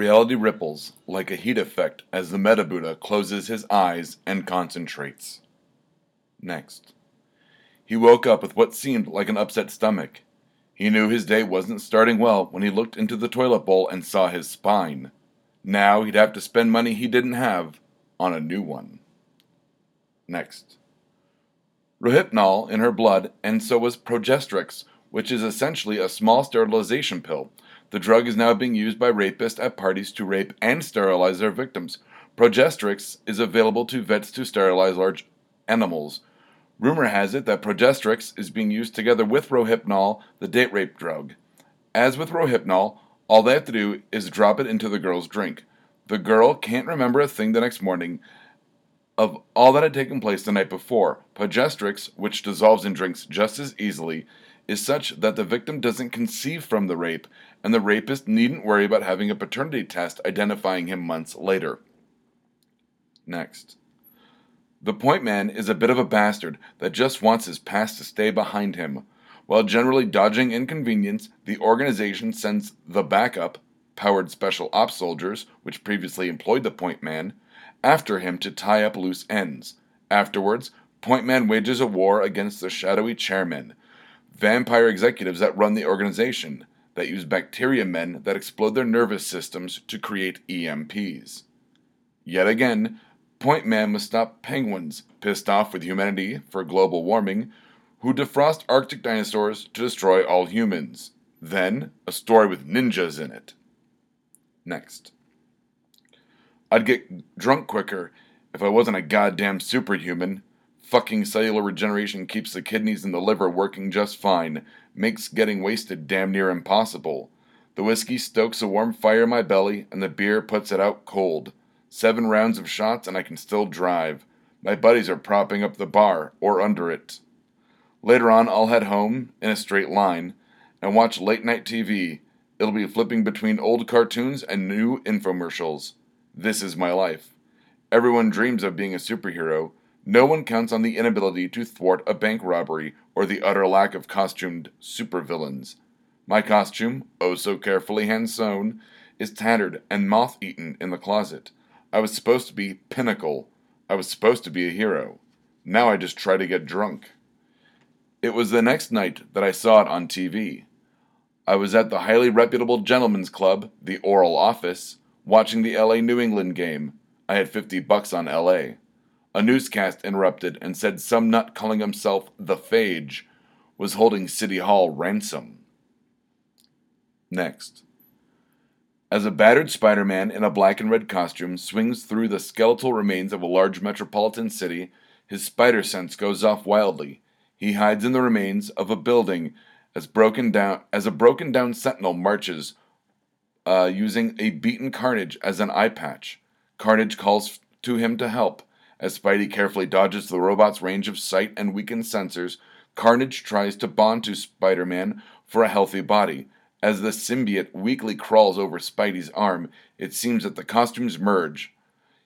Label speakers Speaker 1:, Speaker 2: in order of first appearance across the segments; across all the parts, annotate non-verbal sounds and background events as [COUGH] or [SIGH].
Speaker 1: Reality ripples like a heat effect as the Metabuddha closes his eyes and concentrates. Next. He woke up with what seemed like an upset stomach. He knew his day wasn't starting well when he looked into the toilet bowl and saw his spine. Now he'd have to spend money he didn't have on a new one. Next. Rohypnol in her blood, and so was Progesterex, which is essentially a small sterilization pill. The drug is now being used by rapists at parties to rape and sterilize their victims. Progesterex is available to vets to sterilize large animals. Rumor has it that Progesterex is being used together with Rohypnol, the date rape drug. As with Rohypnol, all they have to do is drop it into the girl's drink. The girl can't remember a thing the next morning of all that had taken place the night before. Progesterex, which dissolves in drinks just as easily, is such that the victim doesn't conceive from the rape, and the rapist needn't worry about having a paternity test identifying him months later. Next. The point man is a bit of a bastard that just wants his past to stay behind him. While generally dodging inconvenience, the organization sends the backup, powered special ops soldiers, which previously employed the point man, after him to tie up loose ends. Afterwards, point man wages a war against the shadowy chairmen, vampire executives that run the organization, that use bacteria men that explode their nervous systems to create EMPs. Yet again, Point Man must stop penguins, pissed off with humanity for global warming, who defrost Arctic dinosaurs to destroy all humans. Then, a story with ninjas in it. Next. I'd get drunk quicker if I wasn't a goddamn superhuman. Fucking cellular regeneration keeps the kidneys and the liver working just fine, makes getting wasted damn near impossible. The whiskey stokes a warm fire in my belly, and the beer puts it out cold. Seven rounds of shots, and I can still drive. My buddies are propping up the bar, or under it. Later on, I'll head home, in a straight line, and watch late night TV. It'll be flipping between old cartoons and new infomercials. This is my life. Everyone dreams of being a superhero. No one counts on the inability to thwart a bank robbery or the utter lack of costumed supervillains. My costume, oh so carefully hand sewn, is tattered and moth eaten in the closet. I was supposed to be pinnacle. I was supposed to be a hero. Now I just try to get drunk. It was the next night that I saw it on TV. I was at the highly reputable gentlemen's club, the Oral Office, watching the LA New England game. I had 50 bucks on LA. A newscast interrupted and said some nut calling himself the Phage was holding City Hall ransom. Next. As a battered Spider Man in a black and red costume swings through the skeletal remains of a large metropolitan city, his spider sense goes off wildly. He hides in the remains of a building as broken down as a broken down sentinel marches uh, using a beaten Carnage as an eye patch. Carnage calls to him to help. As Spidey carefully dodges the robot's range of sight and weakened sensors, Carnage tries to bond to Spider Man for a healthy body. As the symbiote weakly crawls over Spidey's arm, it seems that the costumes merge.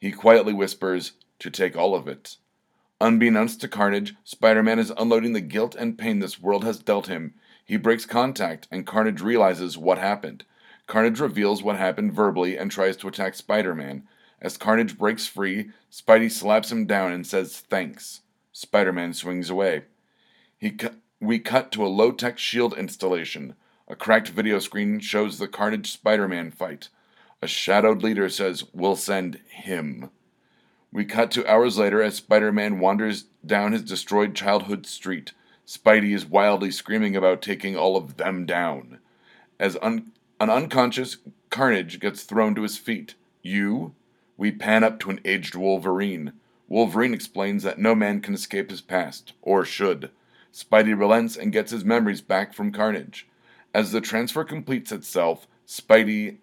Speaker 1: He quietly whispers, To take all of it. Unbeknownst to Carnage, Spider Man is unloading the guilt and pain this world has dealt him. He breaks contact, and Carnage realizes what happened. Carnage reveals what happened verbally and tries to attack Spider Man. As Carnage breaks free, Spidey slaps him down and says thanks. Spider Man swings away. He cu- we cut to a low tech shield installation. A cracked video screen shows the Carnage Spider Man fight. A shadowed leader says, We'll send him. We cut to hours later as Spider Man wanders down his destroyed childhood street. Spidey is wildly screaming about taking all of them down. As un- an unconscious Carnage gets thrown to his feet. You? We pan up to an aged Wolverine. Wolverine explains that no man can escape his past, or should. Spidey relents and gets his memories back from Carnage. As the transfer completes itself, Spidey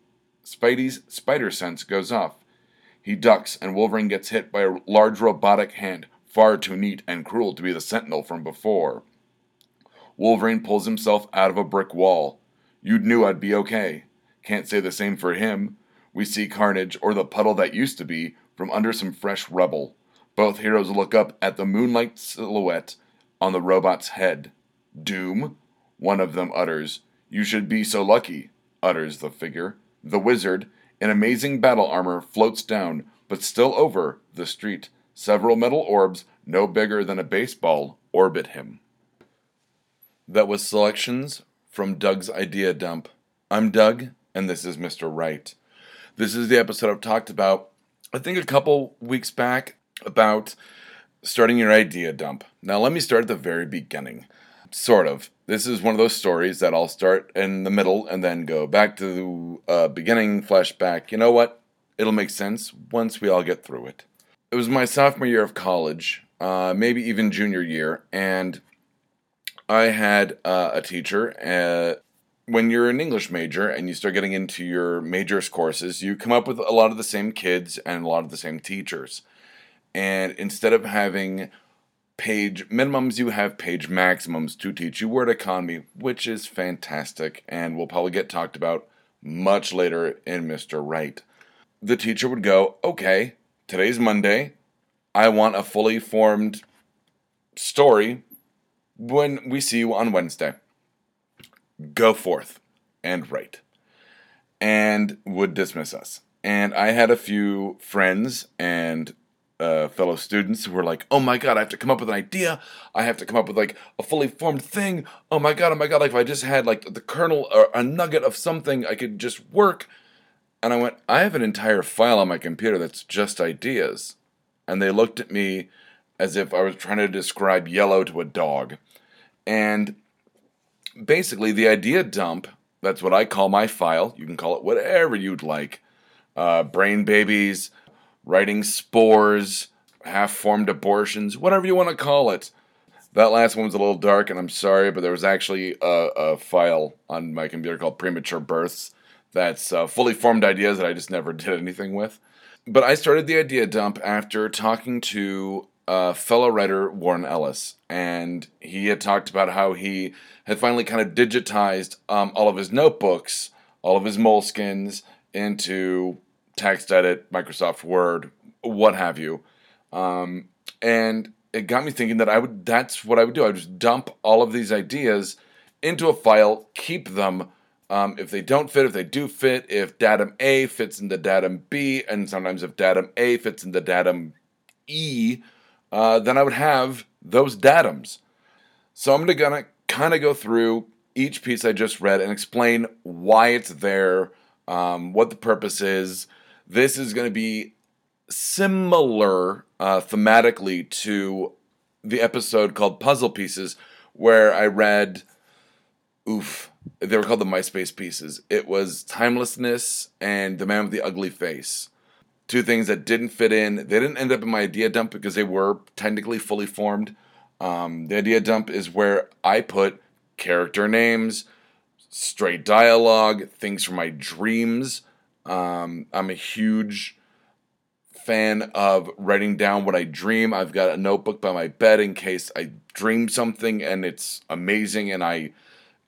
Speaker 1: Spidey's spider sense goes off. He ducks and Wolverine gets hit by a large robotic hand, far too neat and cruel to be the Sentinel from before. Wolverine pulls himself out of a brick wall. You knew I'd be okay. Can't say the same for him. We see Carnage, or the puddle that used to be, from under some fresh rubble. Both heroes look up at the moonlight silhouette on the robot's head. Doom? One of them utters. You should be so lucky, utters the figure. The wizard, in amazing battle armor, floats down, but still over, the street. Several metal orbs, no bigger than a baseball, orbit him. That was selections from Doug's Idea Dump. I'm Doug, and this is Mr. Right. This is the episode I've talked about, I think, a couple weeks back about starting your idea dump. Now, let me start at the very beginning. Sort of. This is one of those stories that I'll start in the middle and then go back to the uh, beginning, flashback. You know what? It'll make sense once we all get through it. It was my sophomore year of college, uh, maybe even junior year, and I had uh, a teacher. When you're an English major and you start getting into your majors courses, you come up with a lot of the same kids and a lot of the same teachers. And instead of having page minimums, you have page maximums to teach you word economy, which is fantastic and will probably get talked about much later in Mr. Wright. The teacher would go, Okay, today's Monday. I want a fully formed story when we see you on Wednesday. Go forth and write. And would dismiss us. And I had a few friends and uh, fellow students who were like, "Oh my god, I have to come up with an idea. I have to come up with like a fully formed thing. Oh my god, oh my god! Like if I just had like the kernel or a nugget of something, I could just work." And I went, "I have an entire file on my computer that's just ideas." And they looked at me as if I was trying to describe yellow to a dog. And basically, the idea dump. That's what I call my file. You can call it whatever you'd like. Uh, brain babies writing spores, half formed abortions, whatever you want to call it. That last one was a little dark, and I'm sorry, but there was actually a, a file on my computer called Premature Births that's uh, fully formed ideas that I just never [LAUGHS] did anything with. But I started the idea dump after talking to a fellow writer, Warren Ellis, and he had talked about how he had finally kind of digitized um, all of his notebooks, all of his moleskins into TextEdit, Microsoft Word, what have you. Um, and it got me thinking that I would that's what I would do. I would just dump all of these ideas into a file, keep them. Um, if they don't fit, if they do fit, if datum A fits into datum B, and sometimes if datum A fits into datum E, uh, then I would have those datums. So I'm gonna kind of go through each piece I just read and explain why it's there, um, what the purpose is, this is going to be similar uh, thematically to the episode called Puzzle Pieces, where I read, oof, they were called the MySpace pieces. It was Timelessness and The Man with the Ugly Face. Two things that didn't fit in. They didn't end up in my idea dump because they were technically fully formed. Um, the idea dump is where I put character names, straight dialogue, things from my dreams, um, I'm a huge fan of writing down what I dream. I've got a notebook by my bed in case I dream something and it's amazing and I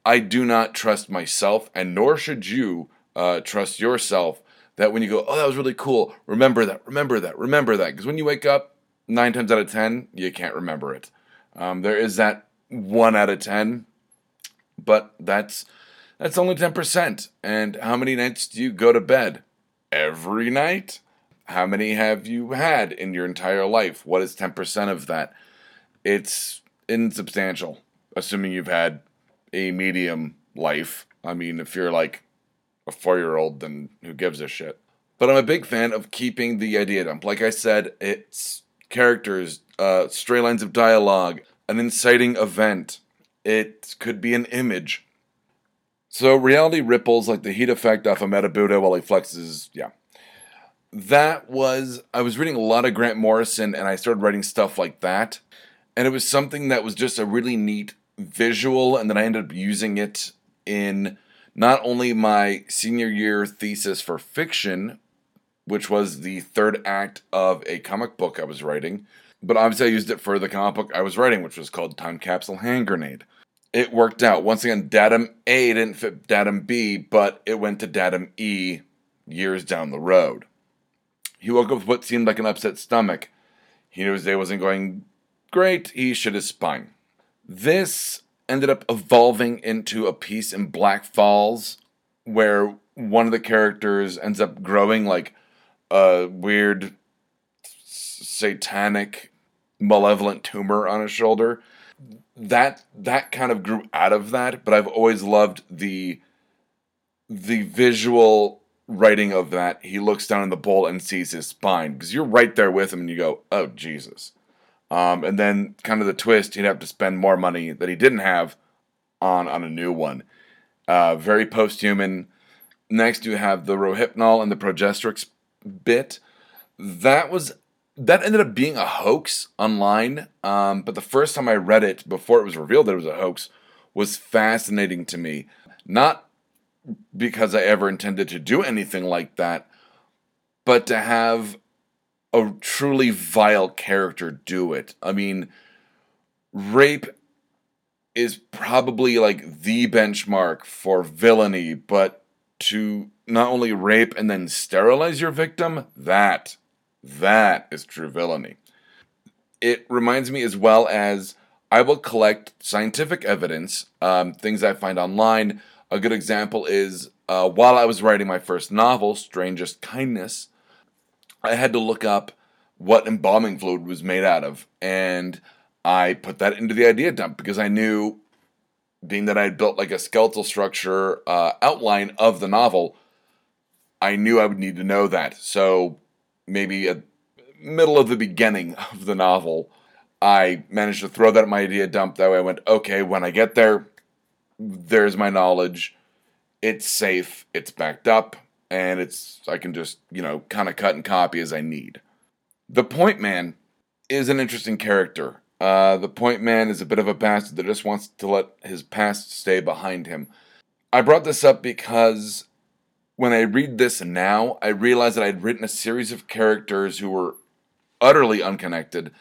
Speaker 1: I do not trust myself and nor should you uh, trust yourself that when you go, "Oh, that was really cool." Remember that. Remember that. Remember that because when you wake up, 9 times out of 10, you can't remember it. Um, there is that 1 out of 10, but that's that's only 10%. And how many nights do you go to bed? Every night? How many have you had in your entire life? What is 10% of that? It's insubstantial, assuming you've had a medium life. I mean, if you're like a four year old, then who gives a shit? But I'm a big fan of keeping the idea dump. Like I said, it's characters, uh, stray lines of dialogue, an inciting event. It could be an image. So reality ripples like the heat effect off a of Metabuddha while he flexes. Yeah. That was, I was reading a lot of Grant Morrison and I started writing stuff like that. And it was something that was just a really neat visual. And then I ended up using it in not only my senior year thesis for fiction, which was the third act of a comic book I was writing, but obviously I used it for the comic book I was writing, which was called Time Capsule Hand Grenade it worked out. Once again, datum A didn't fit datum B, but it went to datum E years down the road. He woke up with what seemed like an upset stomach. He knew his day wasn't going great. He shit his spine. This ended up evolving into a piece in Black Falls where one of the characters ends up growing like a weird satanic malevolent tumor on his shoulder. That that kind of grew out of that but i've always loved the the visual writing of that. He looks down in the bowl and sees his spine because you're right there with him and you go oh jesus um, and then kind of the twist he'd have to spend more money that he didn't have on on a new one uh, very post-human next you have the rohypnol and the progesterex bit that was that ended up being a hoax online. Um, but the first time I read it, before it was revealed that it was a hoax, was fascinating to me. Not because I ever intended to do anything like that, but to have a truly vile character do it. I mean, rape is probably like the benchmark for villainy, but to not only rape and then sterilize your victim, that that is true villainy. It reminds me as well as I will collect scientific evidence, um, things I find online. A good example is uh, while I was writing my first novel, Strangest Kindness, I had to look up what embalming fluid was made out of. And I put that into the idea dump because I knew, being that I had built like a skeletal structure uh, outline of the novel, I knew I would need to know that. So maybe a middle of the beginning [LAUGHS] of the novel, I managed to throw that at my idea dump. That way I went, okay, when I get there, there's my knowledge. It's safe, it's backed up, and it's I can just, you know, kind of cut and copy as I need. The Point Man is an interesting character. Uh, the Point Man is a bit of a bastard that just wants to let his past stay behind him. I brought this up because when I read this now, I realized that I'd written a series of characters who were utterly unconnected,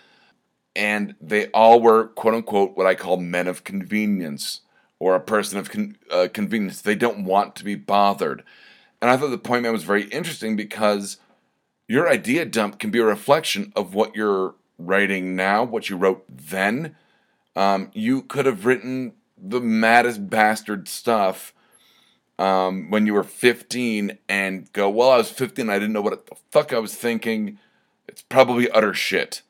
Speaker 1: and they all were quote unquote what I call men of convenience or a person of con- uh, convenience. They don't want to be bothered. And I thought the point man was very interesting because your idea dump can be a reflection of what you're writing now, what you wrote then. Um, you could have written the maddest bastard stuff um, when you were 15 and go, well, I was 15, I didn't know what the fuck I was thinking. It's probably utter shit.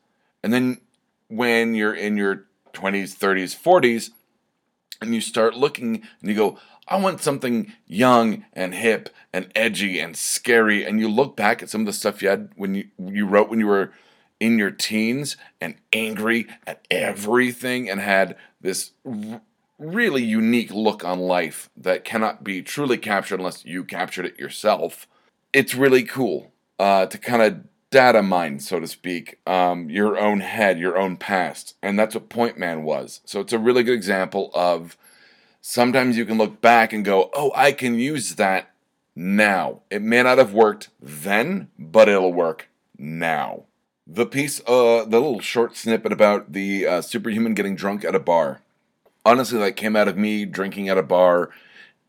Speaker 1: And then when you're in your 20s, 30s, 40s, and you start looking and you go, I want something young and hip and edgy and scary. And you look back at some of the stuff you had when you, you wrote when you were in your teens and angry at everything and had this really unique look on life that cannot be truly captured unless you captured it yourself. It's really cool uh, to kind of data mine, so to speak, um, your own head, your own past. And that's what Point Man was. So it's a really good example of sometimes you can look back and go, oh, I can use that now. It may not have worked then, but it'll work now. The piece, uh, the little short snippet about the uh, superhuman getting drunk at a bar honestly like came out of me drinking at a bar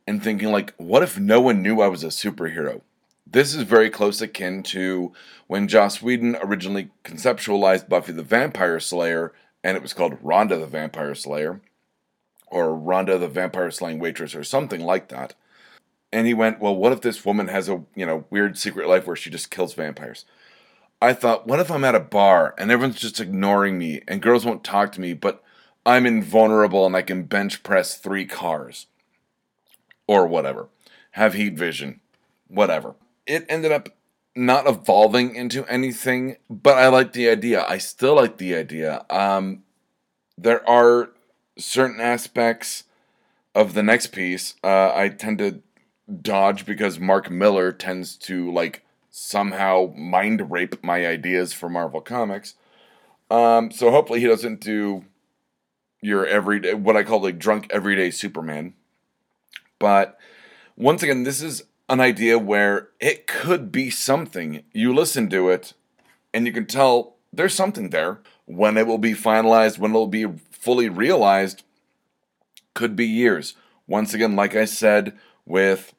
Speaker 1: and thinking like what if no one knew I was a superhero? This is very close akin to when Joss Whedon originally conceptualized Buffy the Vampire Slayer and it was called Rhonda the Vampire Slayer or Rhonda the Vampire Slaying Waitress or something like that. And he went, "Well, what if this woman has a, you know, weird secret life where she just kills vampires?" I thought, "What if I'm at a bar and everyone's just ignoring me and girls won't talk to me, but I'm invulnerable and I can bench press three cars. Or whatever. Have heat vision. Whatever. It ended up not evolving into anything, but I like the idea. I still like the idea. Um, there are certain aspects of the next piece uh, I tend to dodge because Mark Millar tends to like somehow mind rape my ideas for Marvel Comics. Um, so hopefully he doesn't do your everyday, what I call like drunk everyday Superman. But once again, this is an idea where it could be something. You listen to it, and you can tell there's something there. When it will be finalized, when it will be fully realized, could be years. Once again, like I said, with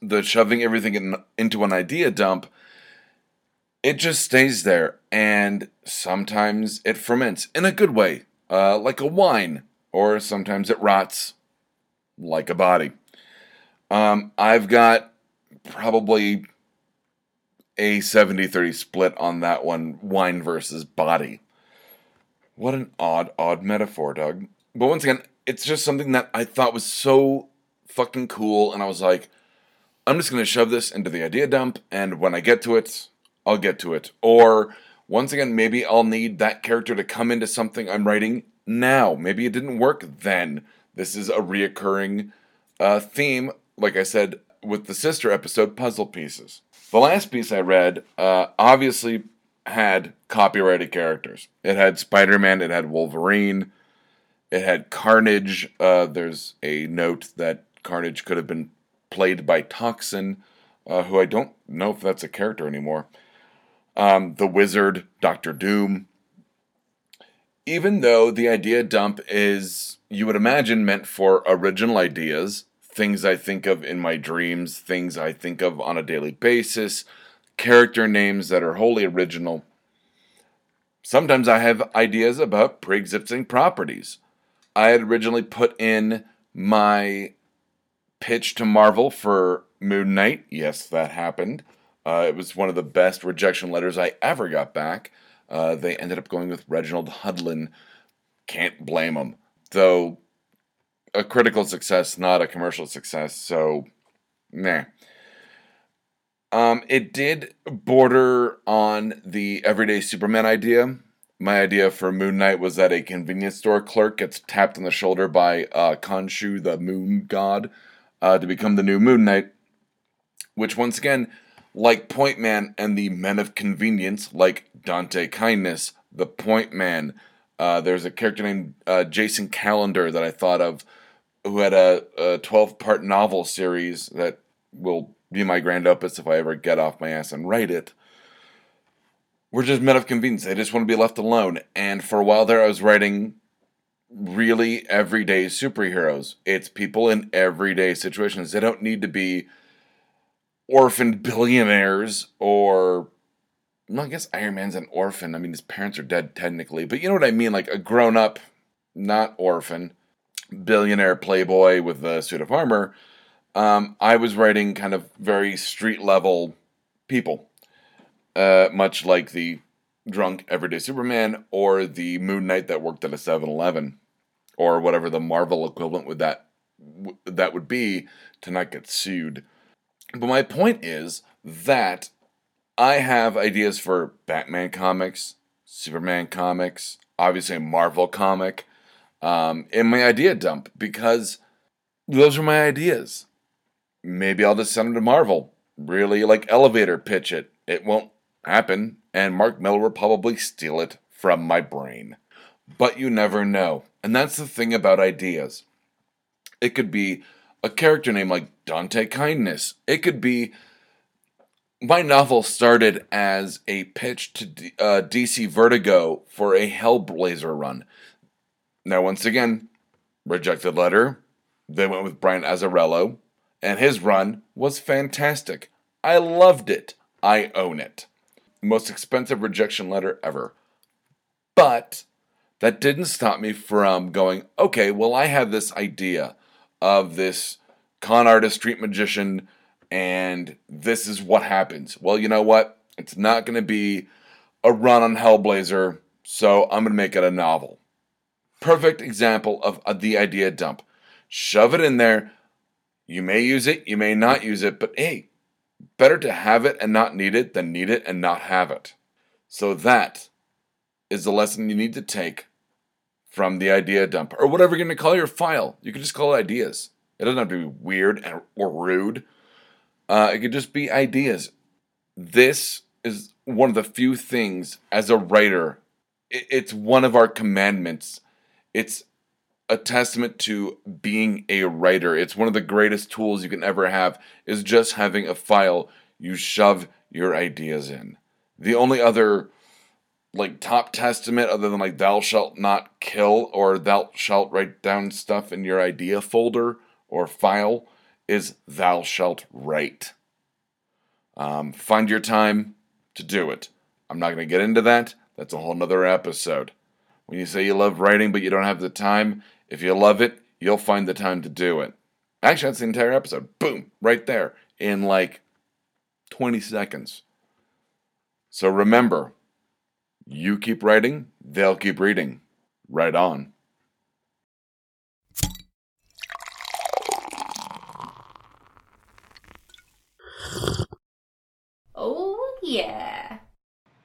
Speaker 1: the shoving everything in, into an idea dump, it just stays there, and sometimes it ferments in a good way uh, like a wine, or sometimes it rots like a body. Um, I've got probably a 70 30 split on that one wine versus body. What an odd, odd metaphor, Doug. But once again, it's just something that I thought was so fucking cool, and I was like, I'm just gonna shove this into the idea dump, and when I get to it, I'll get to it. Or once again, maybe I'll need that character to come into something I'm writing now. Maybe it didn't work then. This is a reoccurring uh, theme, like I said with the sister episode, Puzzle Pieces. The last piece I read uh, obviously had copyrighted characters. It had Spider Man, it had Wolverine, it had Carnage. Uh, there's a note that Carnage could have been played by Toxin, uh, who I don't know if that's a character anymore. Um, the Wizard, Doctor Doom. Even though the idea dump is, you would imagine, meant for original ideas, things I think of in my dreams, things I think of on a daily basis, character names that are wholly original. Sometimes I have ideas about pre existing properties. I had originally put in my pitch to Marvel for Moon Knight. Yes, that happened. Uh, it was one of the best rejection letters I ever got back. Uh, they ended up going with Reginald Hudlin. Can't blame them. Though a critical success, not a commercial success. So, nah. Um, it did border on the everyday Superman idea. My idea for Moon Knight was that a convenience store clerk gets tapped on the shoulder by uh, Khonshu, the moon god, uh, to become the new Moon Knight. Which, once again, like Point Man and the Men of Convenience, like Dante Kindness, the Point Man, uh, there's a character named uh, Jason Calendar that I thought of who had a, a 12 part novel series that will be my grand opus if I ever get off my ass and write it. We're just men of convenience. They just want to be left alone. And for a while there, I was writing really everyday superheroes. It's people in everyday situations. They don't need to be orphaned billionaires or. Well, I guess Iron Man's an orphan. I mean, his parents are dead technically, but you know what I mean? Like a grown up, not orphan billionaire playboy with a suit of armor, um, I was writing kind of very street level people, uh, much like the drunk everyday Superman or the Moon Knight that worked at a 7-Eleven, or whatever the Marvel equivalent would that that would be to not get sued. But my point is that I have ideas for Batman comics, Superman comics, obviously a Marvel comic um, in my idea dump because those are my ideas. Maybe I'll just send them to Marvel. Really, like elevator pitch it. It won't happen, and Mark Millar will probably steal it from my brain. But you never know. And that's the thing about ideas. It could be a character name like Dante Kindness. It could be. My novel started as a pitch to uh, DC Vertigo for a Hellblazer run. Now, once again, rejected letter. They went with Brian Azzarello, and his run was fantastic. I loved it. I own it. Most expensive rejection letter ever. But that didn't stop me from going, okay, well, I have this idea of this con artist, street magician, and this is what happens. Well, you know what? It's not going to be a run on Hellblazer, so I'm going to make it a novel perfect example of the idea dump. Shove it in there. You may use it, you may not use it, but hey, better to have it and not need it than need it and not have it. So that is the lesson you need to take from the idea dump or whatever you're going to call your file. You can just call it ideas. It doesn't have to be weird or rude. Uh, it could just be ideas. This is one of the few things as a writer, it's one of our commandments it's a testament to being a writer. It's one of the greatest tools you can ever have is just having a file you shove your ideas in. The only other like top testament other than like thou shalt not kill or thou shalt write down stuff in your idea folder or file is thou shalt write. Um, find your time to do it. I'm not going to get into that. That's a whole nother episode. When you say you love writing but you don't have the time, if you love it, you'll find the time to do it. Actually, that's the entire episode. Boom, right there in like 20 seconds. So remember, you keep writing, they'll keep reading. Right on.
Speaker 2: Oh, yeah.